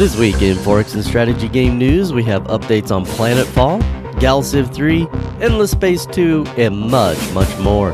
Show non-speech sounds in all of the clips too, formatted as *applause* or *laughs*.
This week in 4X and Strategy Game News, we have updates on Planetfall, Galciv 3, Endless Space 2, and much, much more.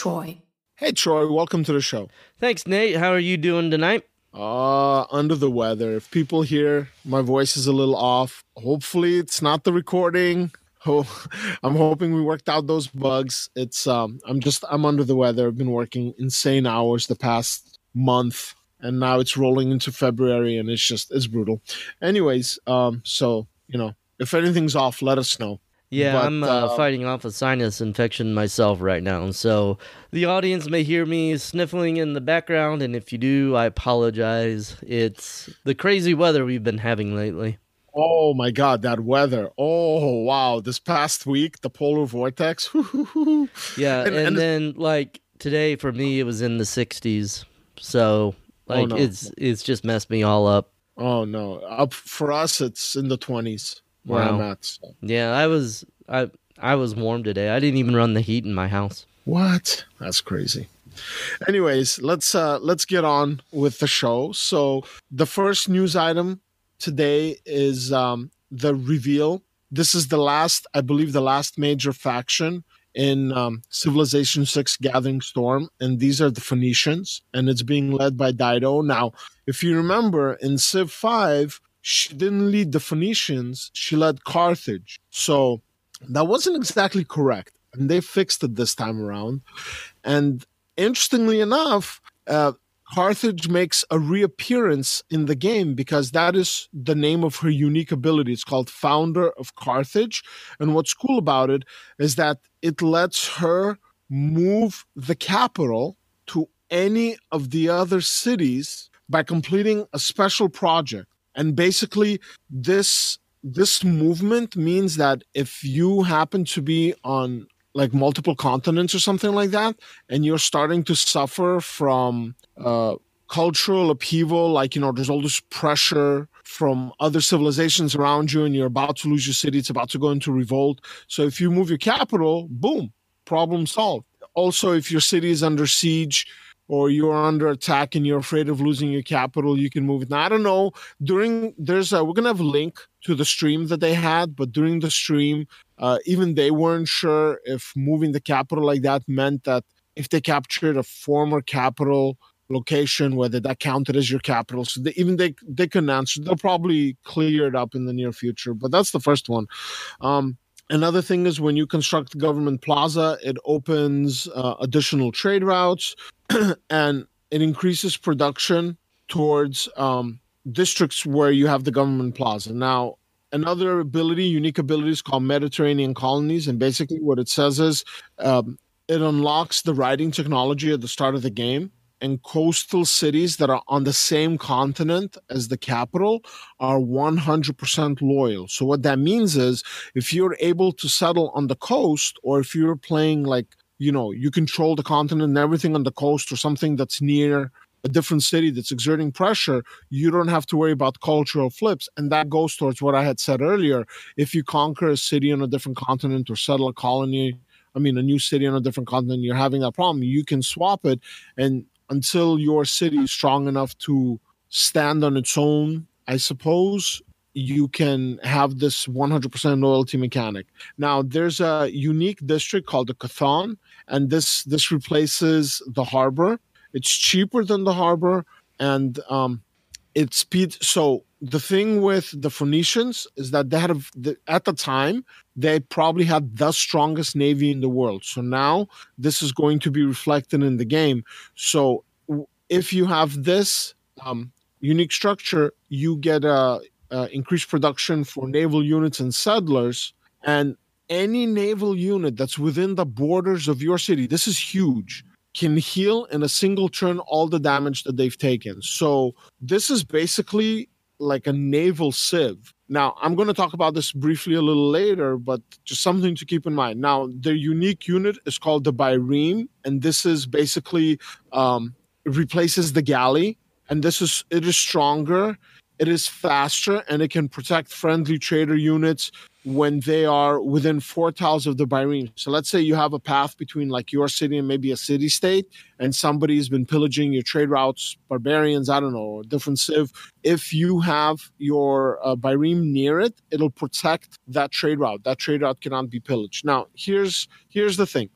Troy. Hey Troy, welcome to the show. Thanks, Nate. How are you doing tonight? Uh, under the weather. If people hear my voice is a little off, hopefully it's not the recording. Oh, *laughs* I'm hoping we worked out those bugs. It's um I'm just I'm under the weather. I've been working insane hours the past month and now it's rolling into February and it's just it's brutal. Anyways, um so, you know, if anything's off, let us know. Yeah, But, I'm uh, uh, fighting off a sinus infection myself right now, so the audience may hear me sniffling in the background, and if you do, I apologize. It's the crazy weather we've been having lately. Oh my god, that weather. Oh wow, this past week the polar vortex. *laughs* Yeah, And- and, and- then like today for me, it was in the 60s, so like no. it's it's just messed me all up. Oh no. Up for us it's in the 20s where I'm Wow. at. so. Yeah, I was I I was warm today. I didn't even run the heat in my house. What? That's crazy. Anyways, let's uh let's get on with the show. So the first news item today is um the reveal. This is the last, I believe the last major faction in um, Civilization 6 Gathering Storm, and these are the Phoenicians, and it's being led by Dido. Now, if you remember in Civ 5, she didn't lead the Phoenicians, she led Carthage. So that wasn't exactly correct. And they fixed it this time around. And interestingly enough, uh, Carthage makes a reappearance in the game because that is the name of her unique ability. It's called Founder of Carthage. And what's cool about it is that it lets her move the capital to any of the other cities by completing a special project. And basically, this this movement means that if you happen to be on like multiple continents or something like that, and you're starting to suffer from uh, cultural upheaval, like you know, there's all this pressure from other civilizations around you, and you're about to lose your city, it's about to go into revolt. So if you move your capital, boom, problem solved. Also, if your city is under siege or you're under attack and you're afraid of losing your capital, you can move it. Now, I don't know. During there's a, we're gonna have a link to the stream that they had, but during the stream, uh, even they weren't sure if moving the capital like that meant that if they captured a former capital location, whether that counted as your capital. So they, even they they couldn't answer. They'll probably clear it up in the near future. But that's the first one. Um, Another thing is when you construct government plaza, it opens uh, additional trade routes *clears throat* and it increases production towards um, districts where you have the government plaza. Now, another ability, unique ability, is called Mediterranean colonies, and basically what it says is um, it unlocks the writing technology at the start of the game. And coastal cities that are on the same continent as the capital are 100% loyal. So, what that means is if you're able to settle on the coast, or if you're playing like, you know, you control the continent and everything on the coast, or something that's near a different city that's exerting pressure, you don't have to worry about cultural flips. And that goes towards what I had said earlier. If you conquer a city on a different continent or settle a colony, I mean, a new city on a different continent, you're having that problem, you can swap it. And until your city is strong enough to stand on its own, I suppose, you can have this 100% loyalty mechanic. Now, there's a unique district called the Cothon, and this this replaces the harbor. It's cheaper than the harbor, and um, it speed. So the thing with the Phoenicians is that they had a, the, at the time they probably had the strongest navy in the world. So now this is going to be reflected in the game. So if you have this um, unique structure, you get a, a increased production for naval units and settlers, and any naval unit that's within the borders of your city. This is huge can heal in a single turn all the damage that they've taken. So this is basically like a naval civ. Now, I'm going to talk about this briefly a little later, but just something to keep in mind. Now, their unique unit is called the Bireme, and this is basically um, replaces the galley, and this is it is stronger, it is faster, and it can protect friendly trader units when they are within four tiles of the Bireme. So let's say you have a path between like your city and maybe a city state, and somebody's been pillaging your trade routes, barbarians, I don't know, different civ. If you have your uh, near it, it'll protect that trade route. That trade route cannot be pillaged. Now, here's here's the thing.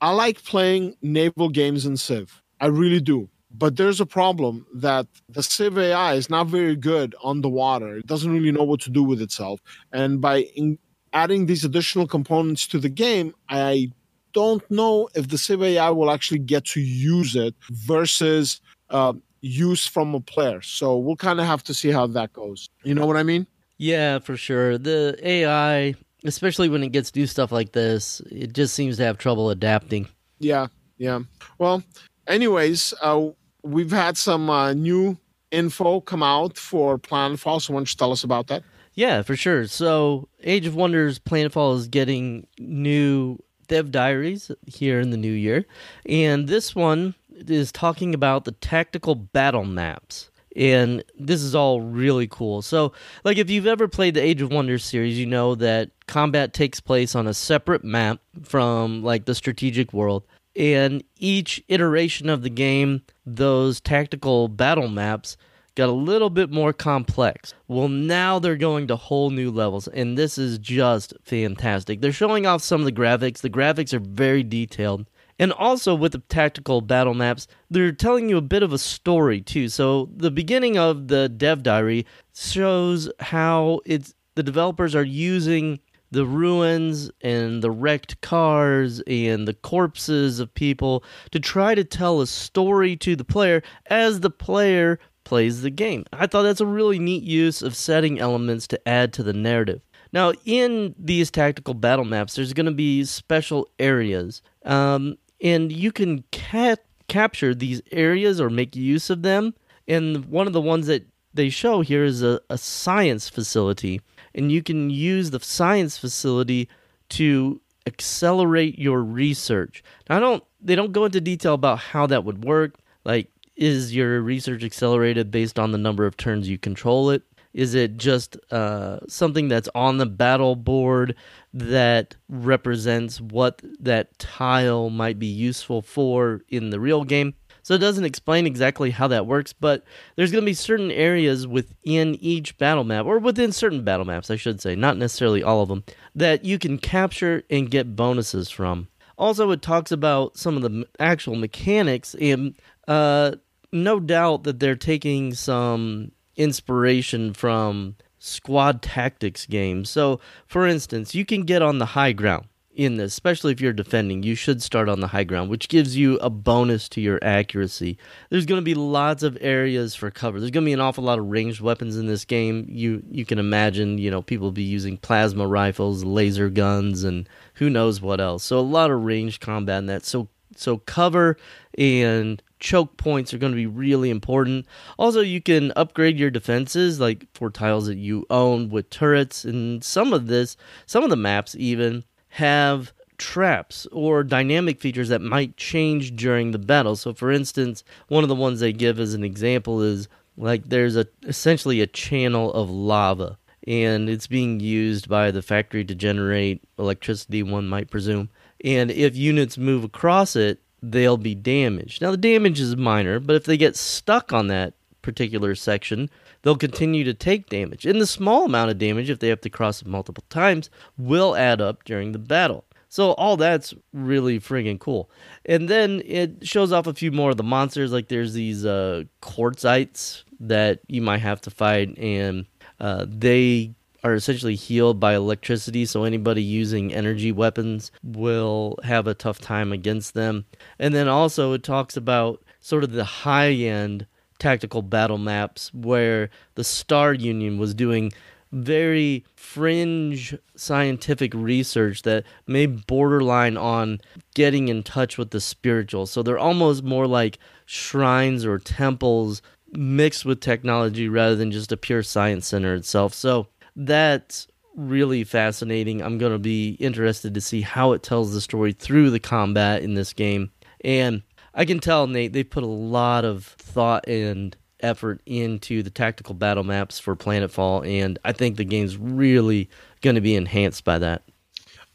I like playing naval games in Civ. I really do. But there's a problem that the Civ AI is not very good on the water. It doesn't really know what to do with itself. And by in- adding these additional components to the game, I don't know if the Civ AI will actually get to use it versus uh, use from a player. So we'll kind of have to see how that goes. You know what I mean? Yeah, for sure. The AI, especially when it gets to do stuff like this, it just seems to have trouble adapting. Yeah, yeah. Well, anyways, uh, we've had some uh, new info come out for Planetfall. So, why don't you tell us about that? Yeah, for sure. So, Age of Wonders Planetfall is getting new dev diaries here in the new year. And this one is talking about the tactical battle maps. And this is all really cool. So, like, if you've ever played the Age of Wonders series, you know that combat takes place on a separate map from, like, the strategic world and each iteration of the game, those tactical battle maps got a little bit more complex. Well, now they're going to whole new levels, and this is just fantastic. They're showing off some of the graphics. The graphics are very detailed. And also with the tactical battle maps, they're telling you a bit of a story too. So the beginning of the dev diary shows how it's the developers are using the ruins and the wrecked cars and the corpses of people to try to tell a story to the player as the player plays the game. I thought that's a really neat use of setting elements to add to the narrative. Now, in these tactical battle maps, there's going to be special areas, um, and you can ca- capture these areas or make use of them. And one of the ones that they show here is a, a science facility and you can use the science facility to accelerate your research. Now, I don't they don't go into detail about how that would work. Like is your research accelerated based on the number of turns you control it? Is it just uh, something that's on the battle board that represents what that tile might be useful for in the real game? So it doesn't explain exactly how that works, but there's going to be certain areas within each battle map, or within certain battle maps, I should say, not necessarily all of them, that you can capture and get bonuses from. Also, it talks about some of the actual mechanics, and uh, no doubt that they're taking some inspiration from squad tactics games. So, for instance, you can get on the high ground in this, especially if you're defending, you should start on the high ground, which gives you a bonus to your accuracy. There's going to be lots of areas for cover. There's going to be an awful lot of ranged weapons in this game. You you can imagine, you know, people be using plasma rifles, laser guns, and who knows what else. So a lot of ranged combat in that. So so cover and choke points are going to be really important. Also, you can upgrade your defenses, like for tiles that you own with turrets, and some of this, some of the maps even have traps or dynamic features that might change during the battle. So, for instance, one of the ones they give as an example is like there's a essentially a channel of lava and it's being used by the factory to generate electricity one might presume and if units move across it they'll be damaged now the damage is minor but if they get stuck on that particular section they'll continue to take damage. And the small amount of damage, if they have to cross it multiple times, will add up during the battle. So all that's really friggin' cool. And then it shows off a few more of the monsters. Like there's these uh, quartzites that you might have to fight, and uh, they are essentially healed by electricity. So anybody using energy weapons will have a tough time against them. And then also it talks about sort of the high end tactical battle maps where the Star Union was doing very fringe scientific research that may borderline on getting in touch with the spiritual. So they're almost more like shrines or temples mixed with technology rather than just a pure science center itself. So that's really fascinating. I'm going to be interested to see how it tells the story through the combat in this game. And I can tell, Nate, they put a lot of thought and effort into the tactical battle maps for Planetfall, and I think the game's really going to be enhanced by that.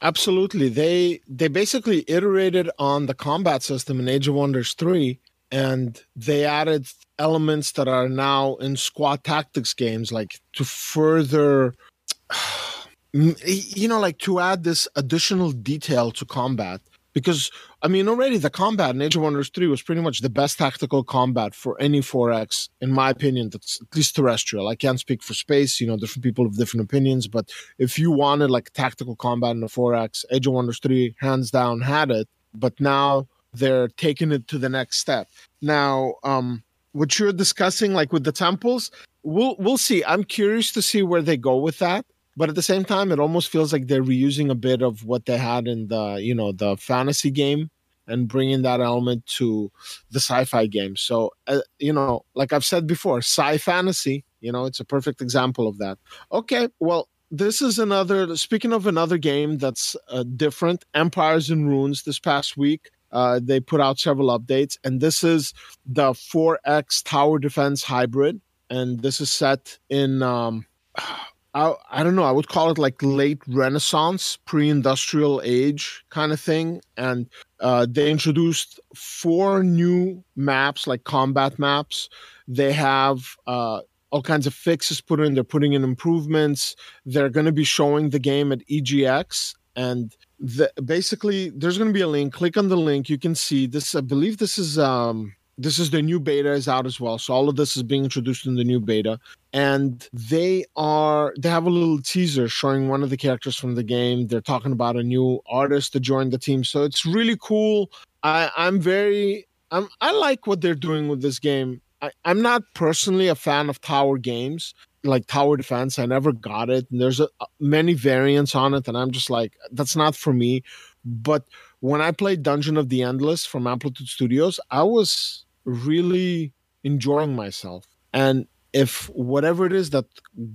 Absolutely. They they basically iterated on the combat system in Age of Wonders 3 and they added elements that are now in squad tactics games like to further *sighs* you know like to add this additional detail to combat because I mean, already the combat in Age of Wonders 3 was pretty much the best tactical combat for any 4X, in my opinion, that's at least terrestrial. I can't speak for space, you know, different people have different opinions, but if you wanted like tactical combat in the 4X, Age of Wonders 3 hands down had it, but now they're taking it to the next step. Now, um, what you're discussing, like with the temples, we'll we'll see. I'm curious to see where they go with that but at the same time it almost feels like they're reusing a bit of what they had in the you know the fantasy game and bringing that element to the sci-fi game. So uh, you know like i've said before sci fantasy you know it's a perfect example of that. Okay well this is another speaking of another game that's uh, different empires and ruins this past week uh, they put out several updates and this is the 4x tower defense hybrid and this is set in um, I, I don't know. I would call it like late Renaissance, pre-industrial age kind of thing. And uh, they introduced four new maps, like combat maps. They have uh, all kinds of fixes put in. They're putting in improvements. They're going to be showing the game at EGX, and the, basically, there's going to be a link. Click on the link. You can see this. I believe this is um, this is the new beta is out as well so all of this is being introduced in the new beta. And they are they have a little teaser showing one of the characters from the game. They're talking about a new artist to join the team. So it's really cool. I i'm very i'm i like what they're doing with this game. I, i'm not personally a fan of tower games like tower defense. I never got it. And there's a, many variants on it and i'm just like that's not for me. But when I played Dungeon of the Endless from Amplitude Studios, I was really enjoying myself. And if whatever it is that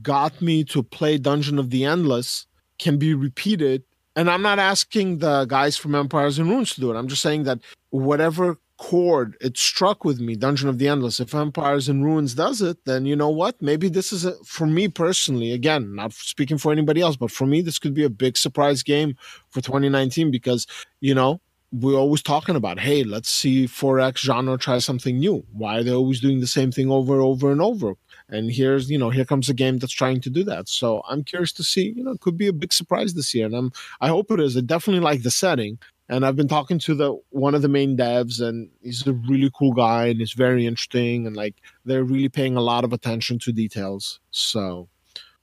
got me to play Dungeon of the Endless can be repeated, and I'm not asking the guys from Empires and Ruins to do it, I'm just saying that whatever chord. It struck with me dungeon of the endless. If empires and ruins does it then you know what? Maybe this is a, for me personally again not speaking for anybody else but for me this could be a big surprise game for 2019 because you know we're always talking about hey let's see 4x genre try something new. Why are they always doing the same thing over and over and over? And here's you know here comes a game that's trying to do that. So i'm curious to see you know it could be a big surprise this year. And i'm i hope it is. I definitely like the setting and I've been talking to the one of the main devs, and he's a really cool guy, and he's very interesting, and like they're really paying a lot of attention to details. So,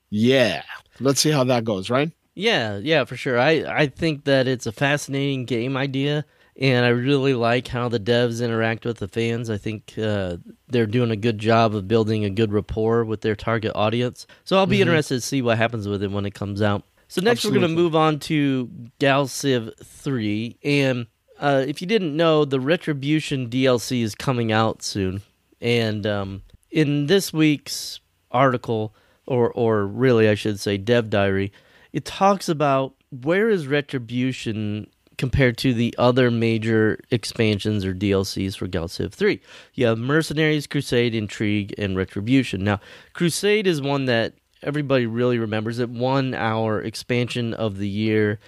yeah, let's see how that goes, right? Yeah, yeah, for sure. I I think that it's a fascinating game idea, and I really like how the devs interact with the fans. I think uh, they're doing a good job of building a good rapport with their target audience. So I'll be mm-hmm. interested to see what happens with it when it comes out. So next Absolutely. we're going to move on to Gal Civ 3 and uh, if you didn't know, the Retribution DLC is coming out soon. And um, in this week's article, or or really I should say Dev Diary, it talks about where is Retribution compared to the other major expansions or DLCs for Gal Civ 3. You have Mercenaries, Crusade, Intrigue, and Retribution. Now, Crusade is one that everybody really remembers it. Won our expansion of the year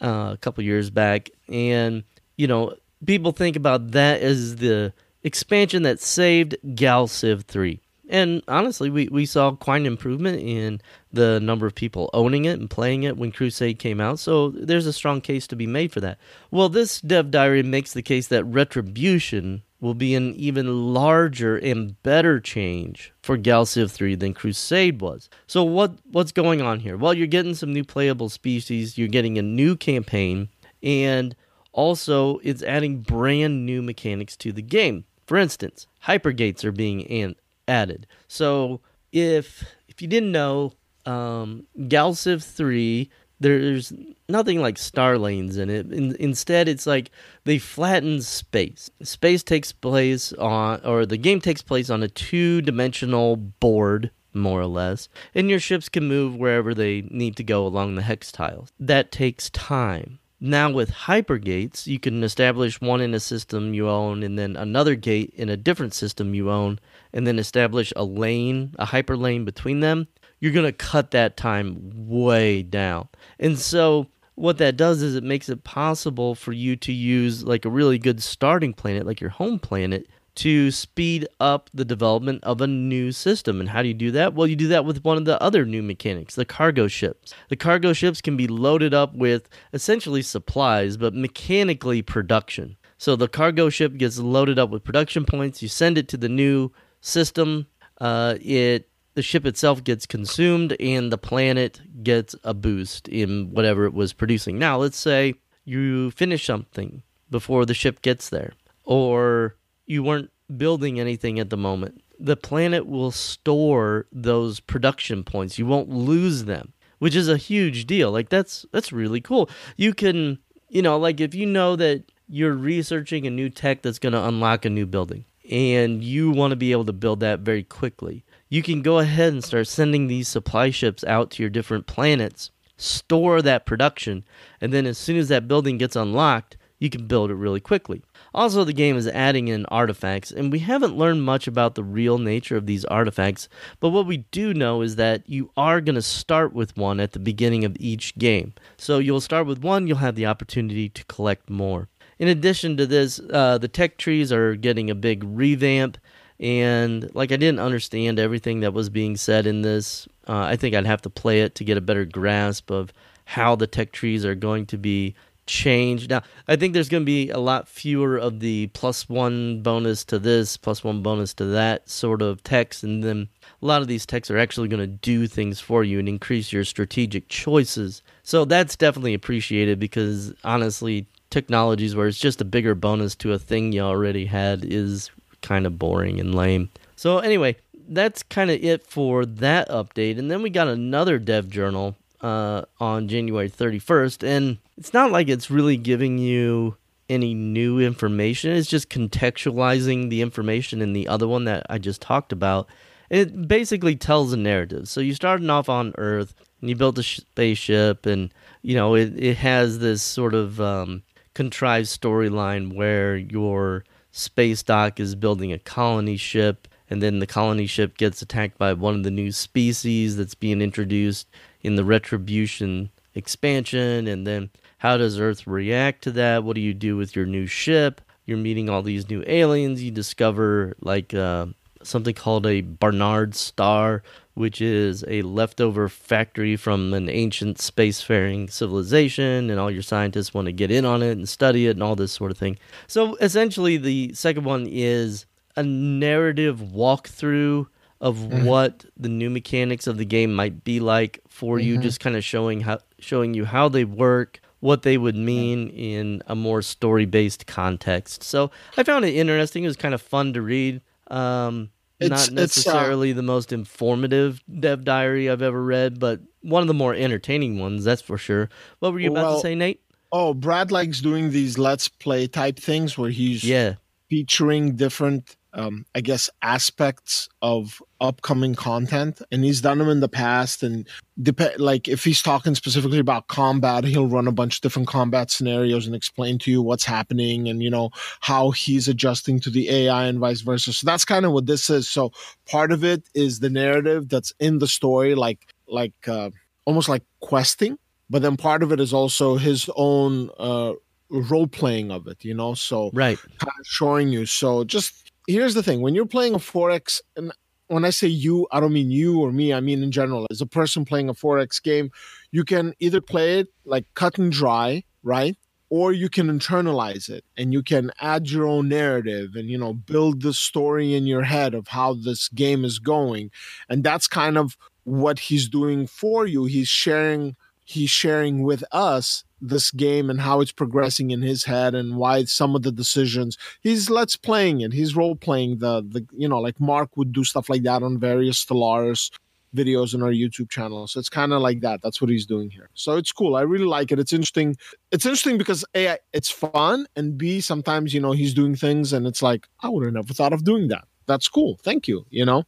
uh, a couple years back, and you know people think about that as the expansion that saved Gal Civ three. And honestly, we, we saw quite an improvement in the number of people owning it and playing it when Crusade came out. So there's a strong case to be made for that. Well, this dev diary makes the case that Retribution will be an even larger and better change for Gal Civ 3 than Crusade was. So what what's going on here? Well, you're getting some new playable species, you're getting a new campaign, and also it's adding brand new mechanics to the game. For instance, hypergates are being an- added. So if if you didn't know, um, Gal Civ 3 there's nothing like star lanes in it. In, instead, it's like they flatten space. Space takes place on, or the game takes place on a two dimensional board, more or less, and your ships can move wherever they need to go along the hex tiles. That takes time. Now, with hypergates, you can establish one in a system you own and then another gate in a different system you own, and then establish a lane, a hyper lane between them you're going to cut that time way down. And so what that does is it makes it possible for you to use like a really good starting planet like your home planet to speed up the development of a new system. And how do you do that? Well, you do that with one of the other new mechanics, the cargo ships. The cargo ships can be loaded up with essentially supplies, but mechanically production. So the cargo ship gets loaded up with production points. You send it to the new system. Uh, it the ship itself gets consumed and the planet gets a boost in whatever it was producing. Now, let's say you finish something before the ship gets there, or you weren't building anything at the moment. The planet will store those production points. You won't lose them, which is a huge deal. Like that's that's really cool. You can, you know, like if you know that you're researching a new tech that's going to unlock a new building and you want to be able to build that very quickly you can go ahead and start sending these supply ships out to your different planets, store that production, and then as soon as that building gets unlocked, you can build it really quickly. Also, the game is adding in artifacts, and we haven't learned much about the real nature of these artifacts, but what we do know is that you are going to start with one at the beginning of each game. So you'll start with one, you'll have the opportunity to collect more. In addition to this, uh, the tech trees are getting a big revamp and like I didn't understand everything that was being said in this. Uh, I think I'd have to play it to get a better grasp of how the tech trees are going to be changed. Now, I think there's going to be a lot fewer of the plus one bonus to this, plus one bonus to that sort of text, and then a lot of these texts are actually going to do things for you and increase your strategic choices. So that's definitely appreciated because honestly, technologies where it's just a bigger bonus to a thing you already had is kind of boring and lame. So anyway, that's kind of it for that update. And then we got another dev journal uh, on January 31st, and it's not like it's really giving you any new information. It's just contextualizing the information in the other one that I just talked about. It basically tells a narrative. So you started off on Earth and you built a spaceship, and you know it it has this sort of um, contrived storyline where you're Space Dock is building a colony ship, and then the colony ship gets attacked by one of the new species that's being introduced in the Retribution expansion, and then how does Earth react to that? What do you do with your new ship? You're meeting all these new aliens. You discover like uh, something called a Barnard star, which is a leftover factory from an ancient spacefaring civilization, and all your scientists want to get in on it and study it and all this sort of thing. So essentially, the second one is a narrative walkthrough of mm-hmm. what the new mechanics of the game might be like for mm-hmm. you, just kind of showing how showing you how they work, what they would mean in a more story based context. So I found it interesting. It was kind of fun to read. Um, it's, not necessarily uh, the most informative dev diary I've ever read, but one of the more entertaining ones, that's for sure. What were you about well, to say, Nate? Oh, Brad likes doing these let's play type things where he's yeah featuring different um, I guess, aspects of upcoming content, and he's done them in the past. And dep- like if he's talking specifically about combat, he'll run a bunch of different combat scenarios and explain to you what's happening and you know how he's adjusting to the AI and vice versa. So that's kind of what this is. So part of it is the narrative that's in the story, like like uh, almost like questing, but then part of it is also his own. Uh, role playing of it, you know. So right, kind of showing you. So just here's the thing when you're playing a 4x and when I say you, I don't mean you or me. I mean in general, as a person playing a 4X game, you can either play it like cut and dry, right? Or you can internalize it and you can add your own narrative and, you know, build the story in your head of how this game is going. And that's kind of what he's doing for you. He's sharing he's sharing with us this game and how it's progressing in his head and why some of the decisions he's let's playing it. He's role playing the the you know like mark would do stuff like that on various stellaris videos on our youtube channel. So it's kind of like that. That's what he's doing here. So it's cool. I really like it. It's interesting. It's interesting because a it's fun and b sometimes you know he's doing things and it's like i would have never thought of doing that. That's cool. Thank you you know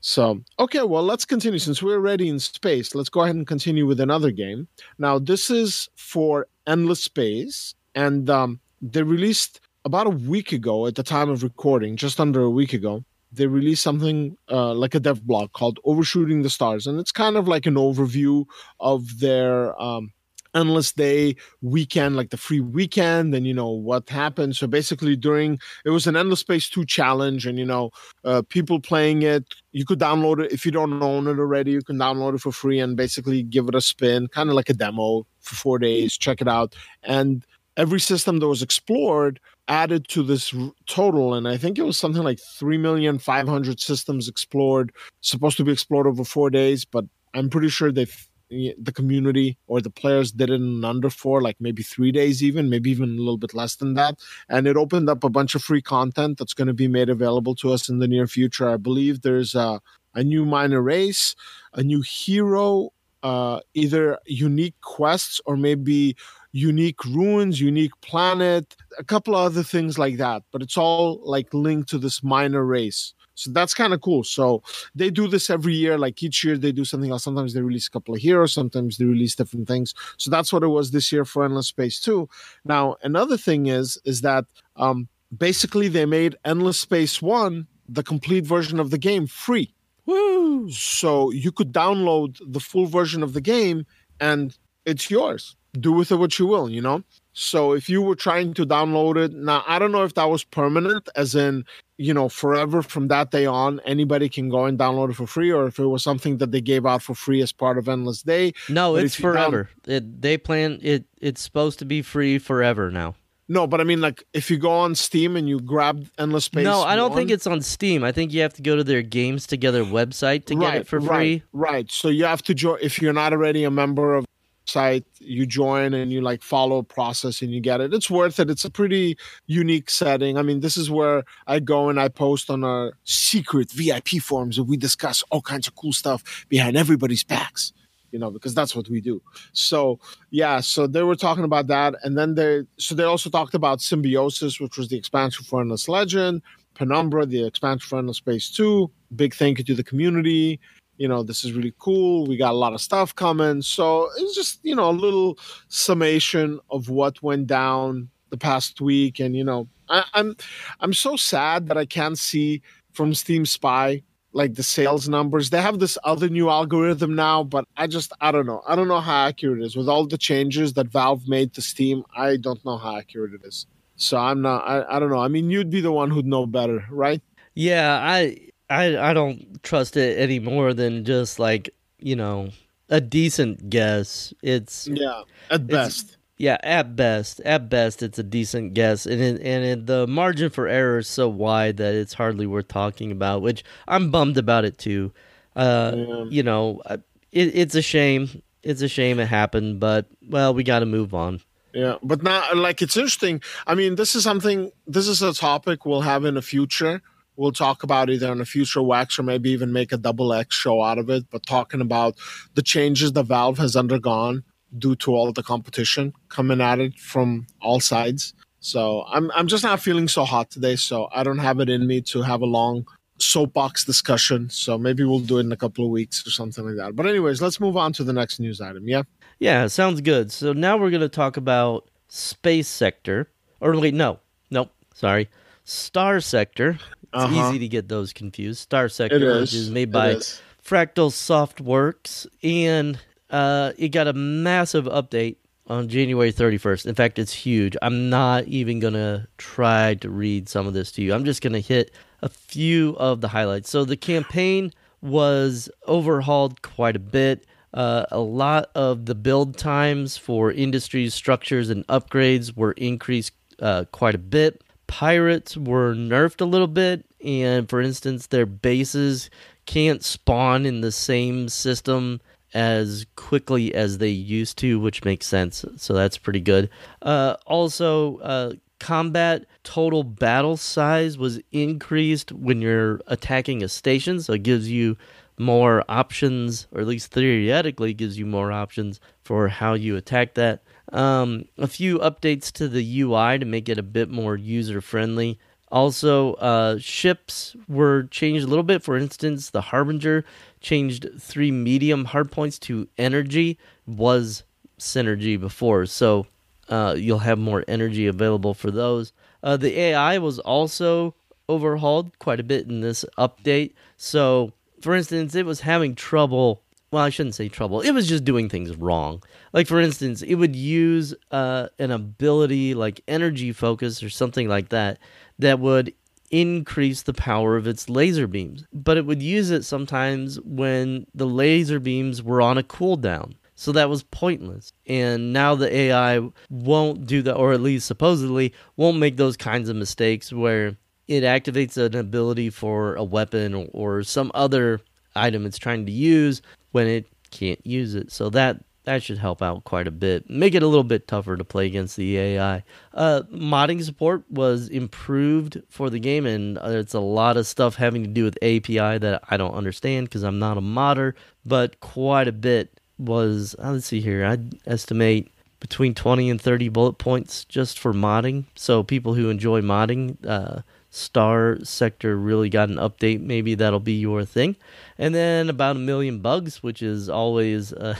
so, okay, well, let's continue. Since we're already in space, let's go ahead and continue with another game. Now, this is for Endless Space, and um, they released about a week ago at the time of recording, just under a week ago. They released something uh, like a dev blog called Overshooting the Stars, and it's kind of like an overview of their um, endless day weekend like the free weekend and you know what happened. So basically during it was an endless space 2 challenge and you know uh, people playing it you could download it. If you don't own it already you can download it for free and basically give it a spin kind of like a demo for four days check it out. And every system that was explored added to this total and i think it was something like 3,500 systems explored supposed to be explored over four days but i'm pretty sure they've the community or the players did it in under four, like maybe three days, even maybe even a little bit less than that. And it opened up a bunch of free content that's going to be made available to us in the near future. I believe there's a, a new minor race, a new hero, uh, either unique quests or maybe unique ruins, unique planet, a couple of other things like that. But it's all like linked to this minor race. So that's kind of cool. So they do this every year. Like each year they do something else. Sometimes they release a couple of heroes, sometimes they release different things. So that's what it was this year for Endless Space 2. Now, another thing is is that um basically they made Endless Space 1 the complete version of the game free. Woo! So you could download the full version of the game and it's yours. Do with it what you will, you know? So if you were trying to download it, now I don't know if that was permanent, as in, you know, forever from that day on, anybody can go and download it for free, or if it was something that they gave out for free as part of Endless Day. No, but it's forever. Down- it, they plan it. It's supposed to be free forever now. No, but I mean, like, if you go on Steam and you grab Endless Space. No, I don't 1, think it's on Steam. I think you have to go to their Games2Gether website to right, get it for free. Right, right. So you have to join if you're not already a member of site you join and you like follow a process and you get it. It's worth it. It's a pretty unique setting. I mean this is where i go and i post on our secret vip forums and we discuss all kinds of cool stuff behind everybody's backs you know because that's what we do. So yeah so they were talking about that. And then they so they also talked about symbiosis which was the expansion for endless legend penumbra the expansion for endless space 2 big thank you to the community you know, this is really cool. We got a lot of stuff coming. So it's just, you know, a little summation of what went down the past week. And, you know, I, I'm I'm so sad that I can't see from Steam Spy like the sales numbers. They have this other new algorithm now, but I just I don't know. I don't know how accurate it is. With all the changes that Valve made to Steam, I don't know how accurate it is. So I'm not I, I don't know. I mean you'd be the one who'd know better, right? Yeah, I I I don't trust it any more than just like you know a decent guess. It's yeah at best. Yeah, at best, at best, it's a decent guess, and it, and it, the margin for error is so wide that it's hardly worth talking about. Which I'm bummed about it too. Uh, yeah. You know, it, it's a shame. It's a shame it happened, but well, we got to move on. Yeah, but now, like, it's interesting. I mean, this is something. This is a topic we'll have in the future we'll talk about either in a future WeX or maybe even make a double X show out of it. But talking about the changes the Valve has undergone due to all the competition coming at it from all sides. So I'm I'm just not feeling so hot today. So I don't have it in me to have a long soapbox discussion. So maybe we'll do it in a couple of weeks or something like that. But anyways, let's move on to the next news item. Yeah. Yeah, sounds good. So now we're going to talk about space sector. Or wait, no, nope, sorry, star sector. It's uh-huh. easy to get those confused. Star Sector, which is made by is. Fractal Softworks, and uh, it got a massive update on January 31st. In fact, it's huge. I'm not even going to try to read some of this to you. I'm just going to hit a few of the highlights. So the campaign was overhauled quite a bit. Uh, a lot of the build times for industries, structures, and upgrades were increased uh, quite a bit. Pirates were nerfed a little bit, and for instance, their bases can't spawn in the same system as quickly as they used to, which makes sense. So that's pretty good. Uh, also, uh, combat total battle size was increased when you're attacking a station, so it gives you more options, or at least theoretically gives you more options for how you attack that. Um, a few updates to the UI to make it a bit more user friendly. Also, uh, ships were changed a little bit. For instance, the Harbinger changed three medium hardpoints to energy, was synergy before. So uh, you'll have more energy available for those. Uh, the AI was also overhauled quite a bit in this update. So, for instance, it was having trouble. Well, I shouldn't say trouble. It was just doing things wrong. Like, for instance, it would use uh, an ability like energy focus or something like that that would increase the power of its laser beams. But it would use it sometimes when the laser beams were on a cooldown. So that was pointless. And now the AI won't do that, or at least supposedly won't make those kinds of mistakes where it activates an ability for a weapon or some other item it's trying to use when it can't use it. So that that should help out quite a bit. Make it a little bit tougher to play against the AI. Uh, modding support was improved for the game, and it's a lot of stuff having to do with API that I don't understand because I'm not a modder, but quite a bit was uh, let's see here. I'd estimate between 20 and 30 bullet points just for modding. So people who enjoy modding, uh, Star Sector really got an update. Maybe that'll be your thing. And then about a million bugs, which is always uh,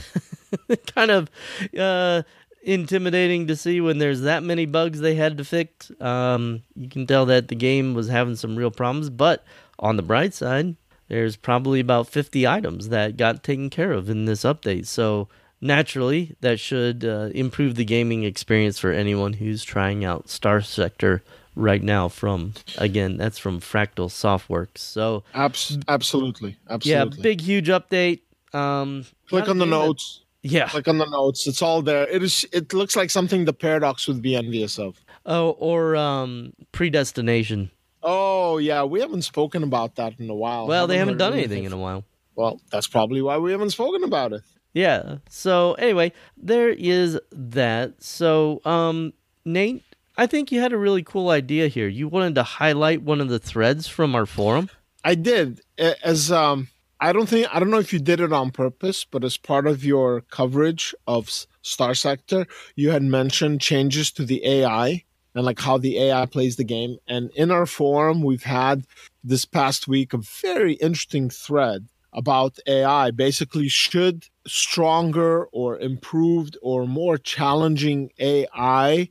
*laughs* kind of uh, intimidating to see when there's that many bugs they had to fix. Um, you can tell that the game was having some real problems. But on the bright side, there's probably about 50 items that got taken care of in this update. So naturally, that should uh, improve the gaming experience for anyone who's trying out Star Sector right now. From again, that's from Fractal Softworks. So Abs- absolutely, absolutely. Yeah, big huge update. Um, Click on the notes. That, yeah, click on the notes. It's all there. It is. It looks like something the Paradox would be envious of. Oh, or um, predestination. Oh yeah, we haven't spoken about that in a while. Well, haven't they haven't done anything in a while. Well, that's probably why we haven't spoken about it. Yeah. So anyway, there is that. So um Nate, I think you had a really cool idea here. You wanted to highlight one of the threads from our forum. I did. As um I don't think I don't know if you did it on purpose, but as part of your coverage of Star Sector, you had mentioned changes to the AI and like how the AI plays the game. And in our forum, we've had this past week a very interesting thread about AI. Basically, should stronger or improved or more challenging AI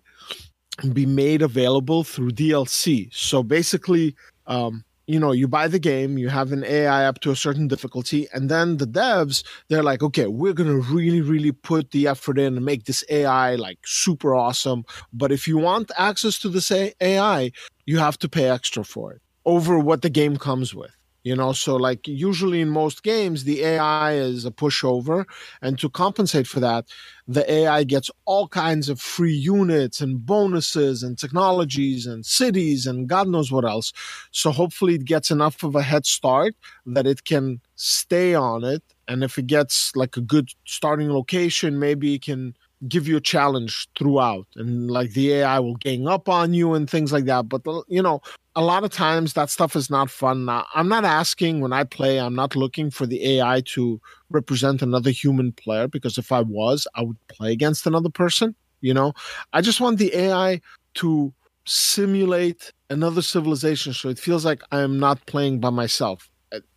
be made available through DLC? So basically, um, you know you buy the game you have an ai up to a certain difficulty and then the devs they're like okay we're going to really really put the effort in and make this ai like super awesome but if you want access to this ai you have to pay extra for it over what the game comes with you know so like usually in most games the ai is a pushover and to compensate for that the ai gets all kinds of free units and bonuses and technologies and cities and god knows what else. So hopefully it gets enough of a head start that it can stay on it and if it gets like a good starting location maybe it can give you a challenge throughout and like the ai will gang up on you and things like that but you know a lot of times that stuff is not fun. Now, I'm not asking when I play, I'm not looking for the AI to represent another human player because if I was, I would play against another person. You know, I just want the AI to simulate another civilization so it feels like I am not playing by myself.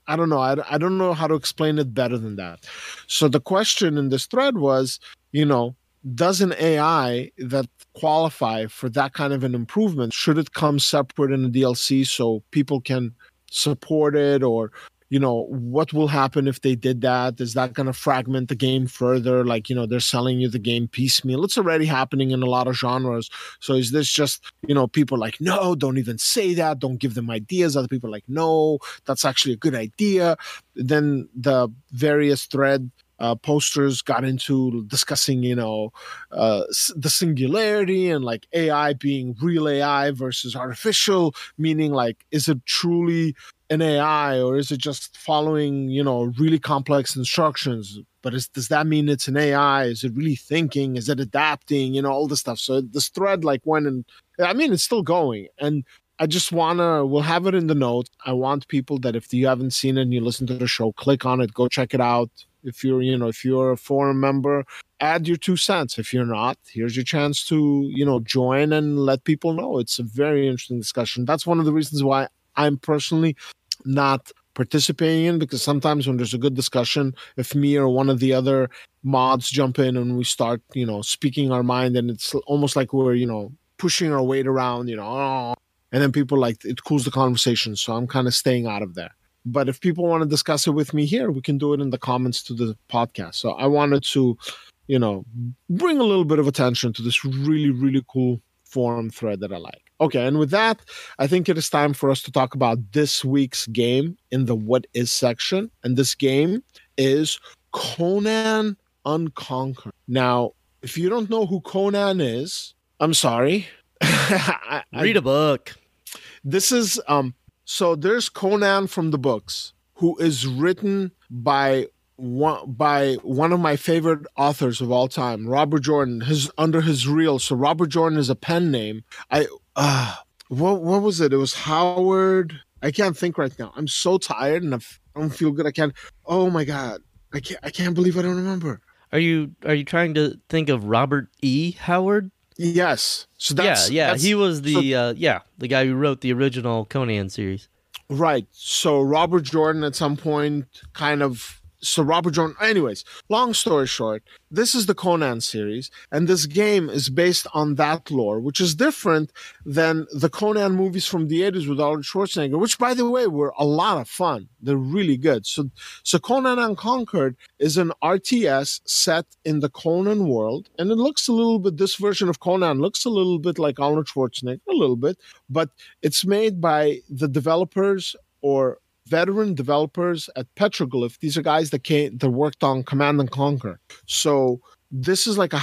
I don't know. I, I don't know how to explain it better than that. So the question in this thread was, you know, does an AI that qualify for that kind of an improvement? Should it come separate in a DLC so people can support it? Or you know what will happen if they did that? Is that going to fragment the game further? Like you know they're selling you the game piecemeal. It's already happening in a lot of genres. So is this just you know people like no don't even say that. Don't give them ideas. Other people like no that's actually a good idea. Then the various thread uh, posters got into discussing, you know, uh, the singularity and like AI being real AI versus artificial, meaning like, is it truly an AI or is it just following, you know, really complex instructions? But is, does that mean it's an AI? Is it really thinking? Is it adapting? You know, all this stuff. So this thread like went and I mean, it's still going. And I just wanna we'll have it in the notes. I want people that if you haven't seen it and you listen to the show, click on it, go check it out. If you're, you know, if you're a forum member, add your two cents. If you're not, here's your chance to, you know, join and let people know. It's a very interesting discussion. That's one of the reasons why I'm personally not participating in because sometimes when there's a good discussion, if me or one of the other mods jump in and we start, you know, speaking our mind and it's almost like we're, you know, pushing our weight around, you know, oh, and then people like it cools the conversation. So I'm kind of staying out of there. But if people want to discuss it with me here, we can do it in the comments to the podcast. So I wanted to, you know, bring a little bit of attention to this really, really cool forum thread that I like. Okay, and with that, I think it is time for us to talk about this week's game in the what is section. And this game is Conan Unconquered. Now, if you don't know who Conan is, I'm sorry. *laughs* I, Read a book. this is um so there's Conan from the books who is written by one by one of my favorite authors of all time, Robert Jordan. His under his real. So Robert Jordan is a pen name. I uh what what was it? It was Howard. I can't think right now. I'm so tired and I don't feel good. I can't. Oh my god. I can't. I can't believe I don't remember. Are you are you trying to think of Robert E. Howard? Yes. So that's yeah, yeah. that's- He was the uh, yeah the guy who wrote the original Conan series. Right. So Robert Jordan at some point kind of so Robert Jordan anyways, long story short, this is the Conan series and this game is based on that lore, which is different than the Conan movies from the 80s with Arnold Schwarzenegger, which by the way were a lot of fun. They're really good. So so Conan Unconquered is an RTS set in the Conan world and it looks a little bit this version of Conan looks a little bit like Arnold Schwarzenegger, a little bit, but it's made by the developers or veteran developers at Petroglyph. These are guys that came that worked on Command and Conquer. So this is like a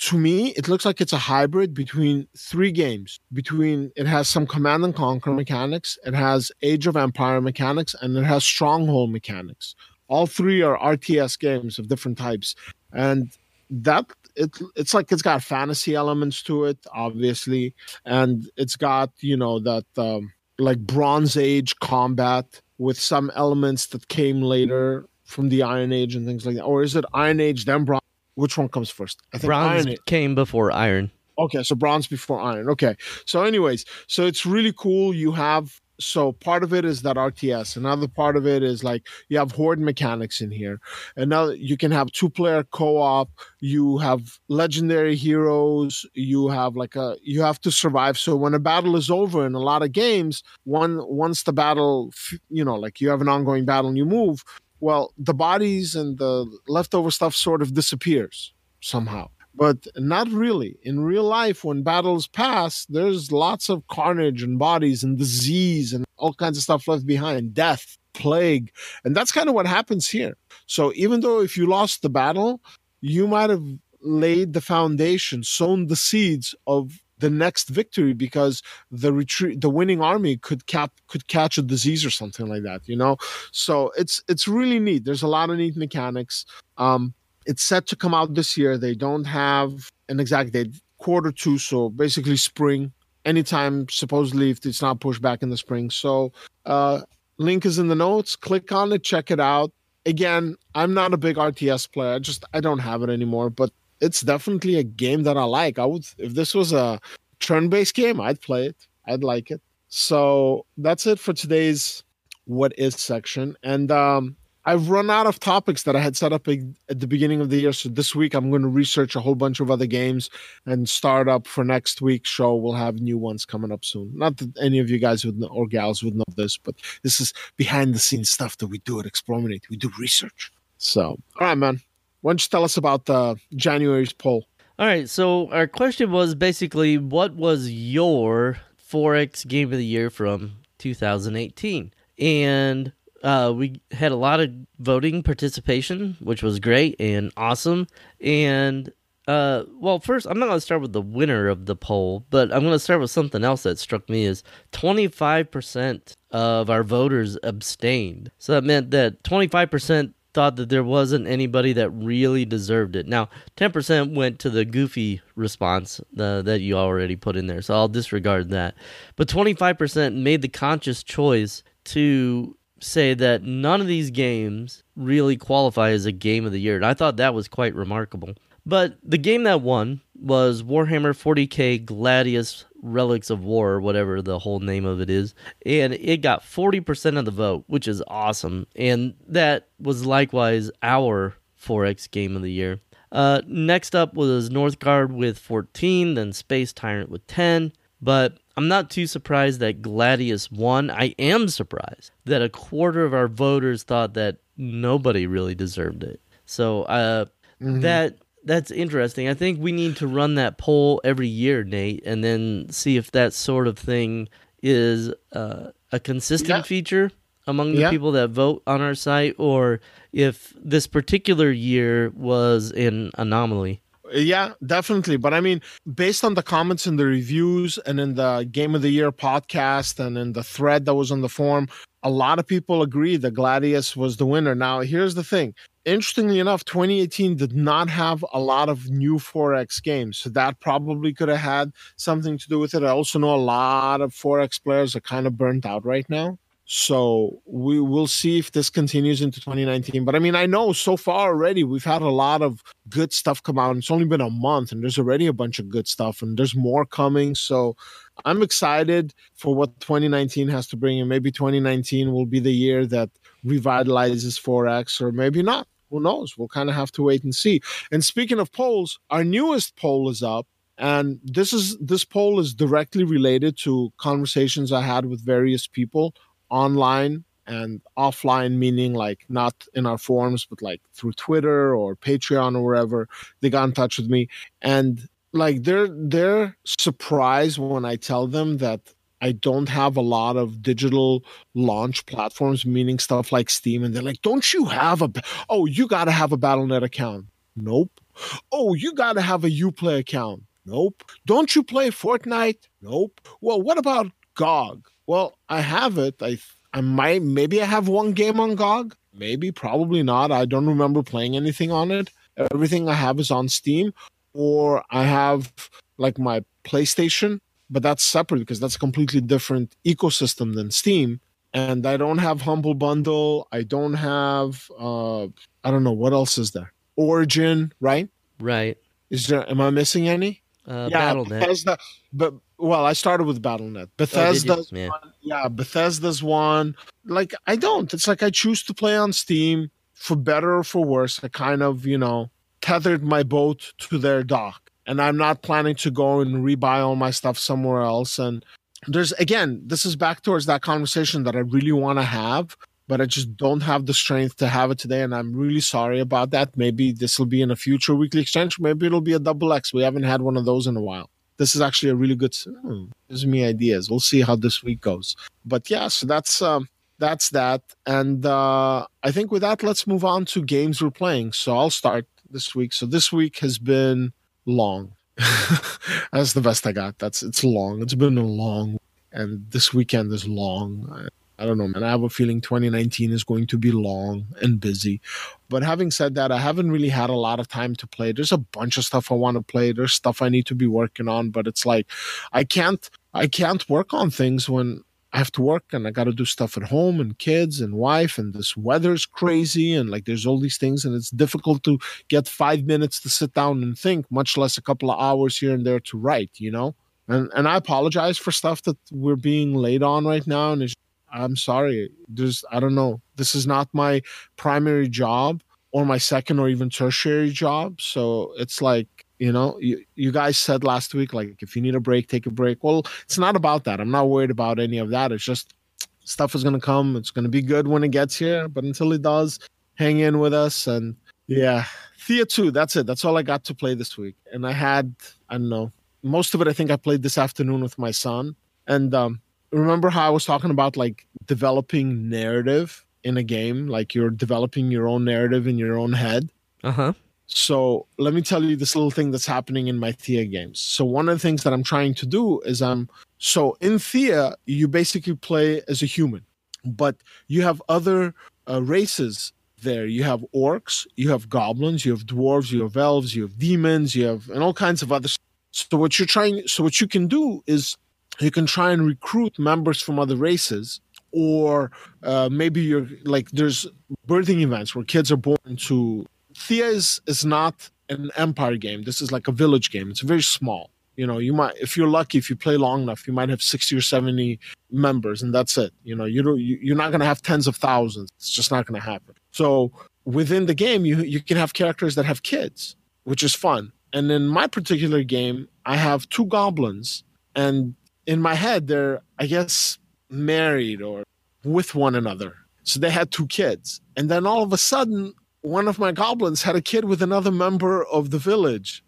to me, it looks like it's a hybrid between three games. Between it has some Command and Conquer mechanics, it has Age of Empire mechanics, and it has Stronghold mechanics. All three are RTS games of different types, and that it it's like it's got fantasy elements to it, obviously, and it's got you know that um, like Bronze Age combat with some elements that came later from the Iron Age and things like that, or is it Iron Age then Bronze? Which one comes first? I think Bronze Iron Age. came before Iron. Okay, so bronze before iron. Okay. So, anyways, so it's really cool. You have so part of it is that RTS. Another part of it is like you have horde mechanics in here. Another you can have two player co-op. You have legendary heroes. You have like a you have to survive. So when a battle is over in a lot of games, one once the battle, you know, like you have an ongoing battle and you move, well, the bodies and the leftover stuff sort of disappears somehow but not really. In real life, when battles pass, there's lots of carnage and bodies and disease and all kinds of stuff left behind, death, plague. And that's kind of what happens here. So even though if you lost the battle, you might have laid the foundation, sown the seeds of the next victory because the retreat the winning army could cap could catch a disease or something like that you know so it's it's really neat there's a lot of neat mechanics um it's set to come out this year. They don't have an exact date, quarter two, so basically spring. Anytime, supposedly, if it's not pushed back in the spring. So, uh, link is in the notes. Click on it, check it out. Again, I'm not a big RTS player. I just I don't have it anymore. But it's definitely a game that I like. I would if this was a turn-based game, I'd play it. I'd like it. So that's it for today's what is section. And um, I've run out of topics that I had set up at the beginning of the year. So this week I'm going to research a whole bunch of other games and start up for next week's show. We'll have new ones coming up soon. Not that any of you guys would know, or gals would know this, but this is behind the scenes stuff that we do at Explorminate. We do research. So, all right, man. Why don't you tell us about the January's poll? All right. So our question was basically, what was your 4X game of the year from 2018? And uh, we had a lot of voting participation, which was great and awesome. And uh, well, first, I'm not going to start with the winner of the poll, but I'm going to start with something else that struck me is 25% of our voters abstained. So that meant that 25% thought that there wasn't anybody that really deserved it. Now, 10% went to the goofy response uh, that you already put in there, so I'll disregard that. But 25% made the conscious choice to say that none of these games really qualify as a game of the year. And I thought that was quite remarkable. But the game that won was Warhammer 40k Gladius Relics of War, or whatever the whole name of it is. And it got 40% of the vote, which is awesome. And that was likewise our 4X game of the year. Uh, next up was Northgard with 14, then Space Tyrant with 10. But I'm not too surprised that Gladius won. I am surprised that a quarter of our voters thought that nobody really deserved it. So uh, mm-hmm. that that's interesting. I think we need to run that poll every year, Nate, and then see if that sort of thing is uh, a consistent yeah. feature among the yeah. people that vote on our site, or if this particular year was an anomaly. Yeah, definitely. But I mean, based on the comments in the reviews and in the Game of the Year podcast and in the thread that was on the forum, a lot of people agree that Gladius was the winner. Now, here's the thing. Interestingly enough, 2018 did not have a lot of new 4X games. So that probably could have had something to do with it. I also know a lot of 4X players are kind of burnt out right now. So we will see if this continues into 2019. But I mean, I know so far already we've had a lot of good stuff come out. It's only been a month and there's already a bunch of good stuff and there's more coming. So I'm excited for what 2019 has to bring. And maybe 2019 will be the year that revitalizes 4X or maybe not. Who knows? We'll kind of have to wait and see. And speaking of polls, our newest poll is up and this is this poll is directly related to conversations i had with various people online and offline, meaning like not in our forums, but like through Twitter or Patreon or wherever, they got in touch with me. And like they're they're surprised when I tell them that I don't have a lot of digital launch platforms, meaning stuff like Steam. And they're like, don't you have a, oh, you got to have a Battle.net account. Nope. Oh, you got to have a Uplay account. Nope. Don't you play Fortnite? Nope. Well, what about GOG? Well, I have it. I I might maybe I have one game on GOG. Maybe, probably not. I don't remember playing anything on it. Everything I have is on Steam, or I have like my PlayStation, but that's separate because that's a completely different ecosystem than Steam. And I don't have Humble Bundle. I don't have uh I don't know what else is there. Origin, right? Right. Is there am I missing any? Uh, yeah, Battle.net. Bethesda, but well, I started with Battle.net. Bethesda's oh, yeah. one. Yeah, Bethesda's one. Like I don't. It's like I choose to play on Steam for better or for worse. I kind of, you know, tethered my boat to their dock. And I'm not planning to go and rebuy all my stuff somewhere else. And there's again, this is back towards that conversation that I really want to have, but I just don't have the strength to have it today. And I'm really sorry about that. Maybe this will be in a future weekly exchange. Maybe it'll be a double X. We haven't had one of those in a while. This is actually a really good hmm, gives me ideas. We'll see how this week goes. But yeah so that's um, that's that. And uh, i think with that let's move on to games we're playing. So i'll start this week. So this week has been long. *laughs* That's the best i got. That's it's long. It's been a long and this weekend is long I don't know, man. I have a feeling 2019 is going to be long and busy. But having said that, I haven't really had a lot of time to play. There's a bunch of stuff I want to play. There's stuff I need to be working on, but it's like I can't I can't work on things when I have to work and I got to do stuff at home and kids and wife and this weather's crazy and like there's all these things and it's difficult to get 5 minutes to sit down and think, much less a couple of hours here and there to write, you know? And and I apologize for stuff that we're being laid on right now and it's I'm sorry. There's I don't know. This is not my primary job or my second or even tertiary job. So it's like you know you, you guys said last week like if you need a break take a break. Well it's not about that. I'm not worried about any of that. It's just stuff is going to come. It's going to be good when it gets here but until it does hang in with us and yeah. Thea 2 that's it. That's all i got to play this week. And i had i don't know most of it i think i played this afternoon with my son. And um remember how i was talking about like developing narrative in a game like you're developing your own narrative in your own head Uh-huh. so let me tell you this little thing that's happening in my Thea games. So one of the things that I'm trying to do is I'm so in Thea you basically play as a human, but you have other uh, races there. You have orcs, you have goblins, you have dwarves, you have elves, you have demons, you have and all kinds of other. So what you're trying, so what you can do is you can try and recruit members from other races or uh, maybe you're like there's birthing events where kids are born to Thea is, is not an empire game. This is like a village game. It's very small. You know, you might if you're lucky, if you play long enough, you might have sixty or seventy members, and that's it. You know, you don't you, you're not going to have tens of thousands. It's just not going to happen. So within the game, you you can have characters that have kids, which is fun. And in my particular game, I have two goblins, and in my head, they're I guess married or with one another. So they had two kids, and then all of a sudden, one of my goblins had a kid with another member of the village.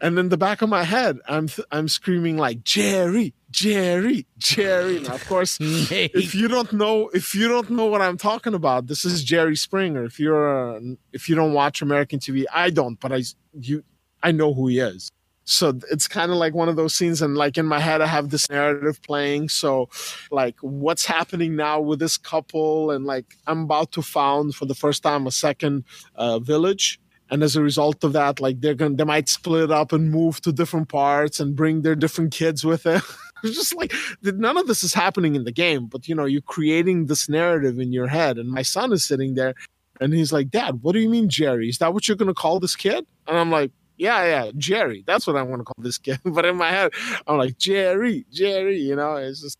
And in the back of my head i'm i'm screaming like jerry jerry jerry. Now, of course *laughs* if you don't know if you don't know what i'm talking about this is jerry springer. If you're uh, if you don't watch american tv i don't but i you i know who he is so it's kind of like one of those scenes and like in my head i have this narrative playing. So like what's happening now with this couple? And like i'm about to found for the first time a second uh, village. And as a result of that like they're gonna they might split up and move to different parts and bring their different kids with them. *laughs* It's just like none of this is happening in the game but you know you're creating this narrative in your head. And my son is sitting there and he's like dad what do you mean jerry? Is that what you're gonna call this kid? And i'm like yeah, yeah, Jerry. That's what I want to call this *laughs* kid. but in my head, I'm like Jerry, Jerry. You know, it's just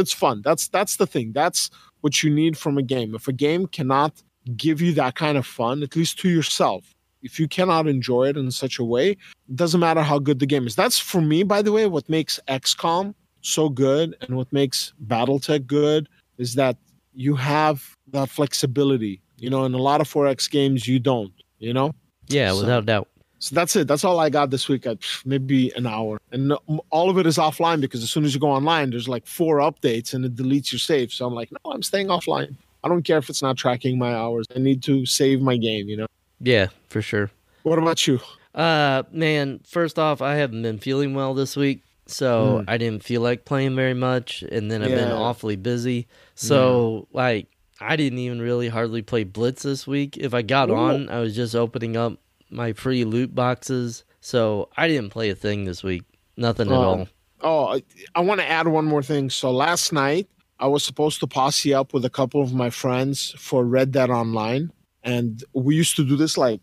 it's fun. That's that's the thing. That's what you need from a game. If a game cannot give you that kind of fun, at least to yourself, if you cannot enjoy it in such a way, it doesn't matter how good the game is. That's for me, by the way, what makes XCOM so good and what makes BattleTech good is that you have that flexibility. You know, in a lot of 4X games, you don't. You know. Yeah, So- without doubt. So that's it. That's all I got this week at maybe an hour. And all of it is offline because as soon as you go online, there's like four updates and it deletes your save. So I'm like, no, I'm staying offline. I don't care if it's not tracking my hours. I need to save my game, you know? Yeah, for sure. What about you? Uh, man, first off, I haven't been feeling well this week, so I didn't feel like playing very much, and then I've been awfully busy. So, like, I didn't even really hardly play Blitz this week. If I got Ooh. on, I was just opening up my free loot boxes, so I didn't play a thing this week. Nothing at Oh. all. Oh, I, I want to add one more thing. So last night, I was supposed to posse up with a couple of my friends for Red Dead Online. And we used to do this like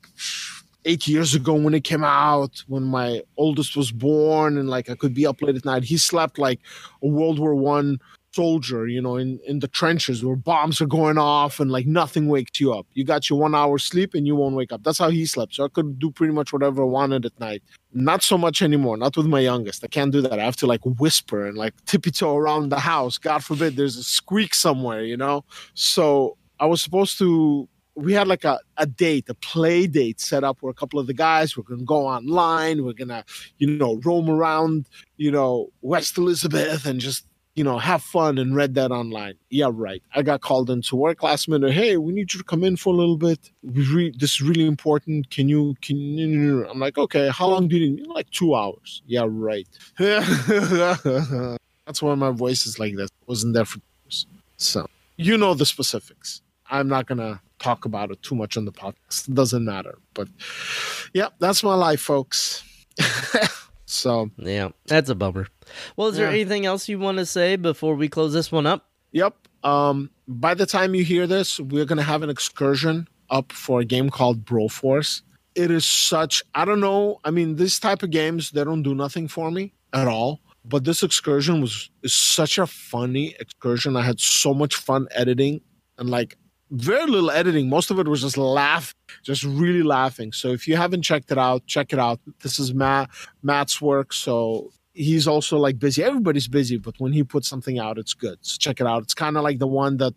eight years ago when it came out, when my oldest was born, and like I could be up late at night. He slept like a World War One soldier, you know, in, in the trenches where bombs are going off and like nothing wakes you up. You got your one hour sleep and you won't wake up. That's how he slept. So I could do pretty much whatever I wanted at night. Not so much anymore. Not with my youngest. I can't do that. I have to like whisper and like tippy toe around the house. God forbid there's a squeak somewhere, you know? So I was supposed to we had like a, a date, a play date set up where a couple of the guys were gonna go online, we're gonna, you know, roam around, you know, West Elizabeth and just, you know, have fun and Red Dead Online. Yeah, right. I got called into work last minute. Hey, we need you to come in for a little bit. We re- this is really important. Can you can you I'm like, okay, how long do you need? Like two hours. Yeah, right. *laughs* That's why my voice is like this. Wasn't there for years. So you know the specifics. I'm not gonna talk about it too much on the podcast. It doesn't matter. But yeah, that's my life, folks. *laughs* so Yeah, that's a bummer. Well, is there anything else you want to say before we close this one up? Yep. Um, by the time you hear this, we're gonna have an excursion up for a game called Broforce. It is such I don't know. I mean, this type of games they don't do nothing for me at all. but this excursion was is such a funny excursion. I had so much fun editing and like very little editing. Most of it was just laugh, just really laughing. So if you haven't checked it out, check it out. This is Matt Matt's work. So he's also like busy. Everybody's busy, but when he puts something out, it's good. So check it out. It's kind of like the one that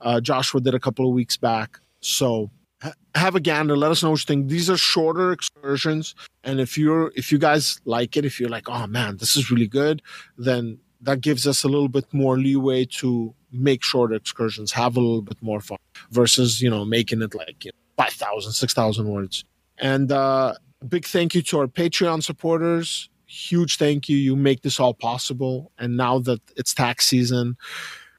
uh, Joshua did a couple of weeks back. So ha- have a gander. Let us know what you think. These are shorter excursions, and if you're if you guys like it, if you're like, oh man, this is really good, then that gives us a little bit more leeway to make shorter excursions, have a little bit more fun versus, you know, making it like you know, 5,000, 6,000 words. And uh, big thank you to our Patreon supporters. Huge thank you. You make this all possible. And now that it's tax season,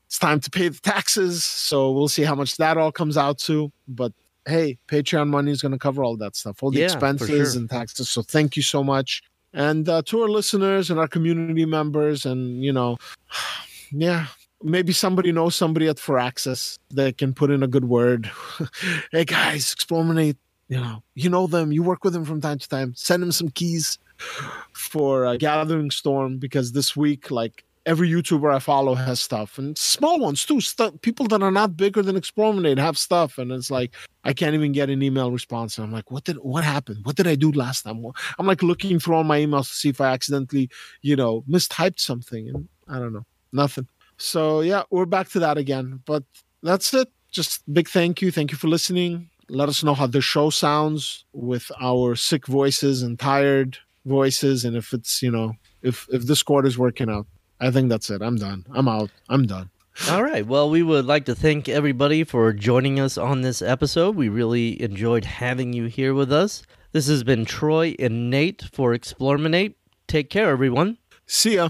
it's time to pay the taxes. So we'll see how much that all comes out to. But hey, Patreon money is going to cover all that stuff, all the Yeah, expenses sure. and taxes. So thank you so much. And uh, to our listeners and our community members, and you know, *sighs* yeah, maybe somebody knows somebody at Firaxis that can put in a good word. *laughs* hey guys, Explorminate, you know, you know them, you work with them from time to time. Send them some keys for uh, Gathering Storm because this week, like every YouTuber I follow has stuff and small ones too. Stuff people that are not bigger than Explorminate have stuff, and it's like I can't even get an email response. And I'm like, what did what happened? What did I do last time? I'm like looking through all my emails to see if I accidentally, you know, mistyped something, and I don't know, nothing. So yeah, we're back to that again. But that's it. Just big thank you. Thank you for listening. Let us know how the show sounds with our sick voices and tired voices, and if it's you know if if Discord is working out. I think that's it. I'm done. I'm out. I'm done. All right. Well, we would like to thank everybody for joining us on this episode. We really enjoyed having you here with us. This has been Troy and Nate for Explorminate. Take care, everyone. See ya.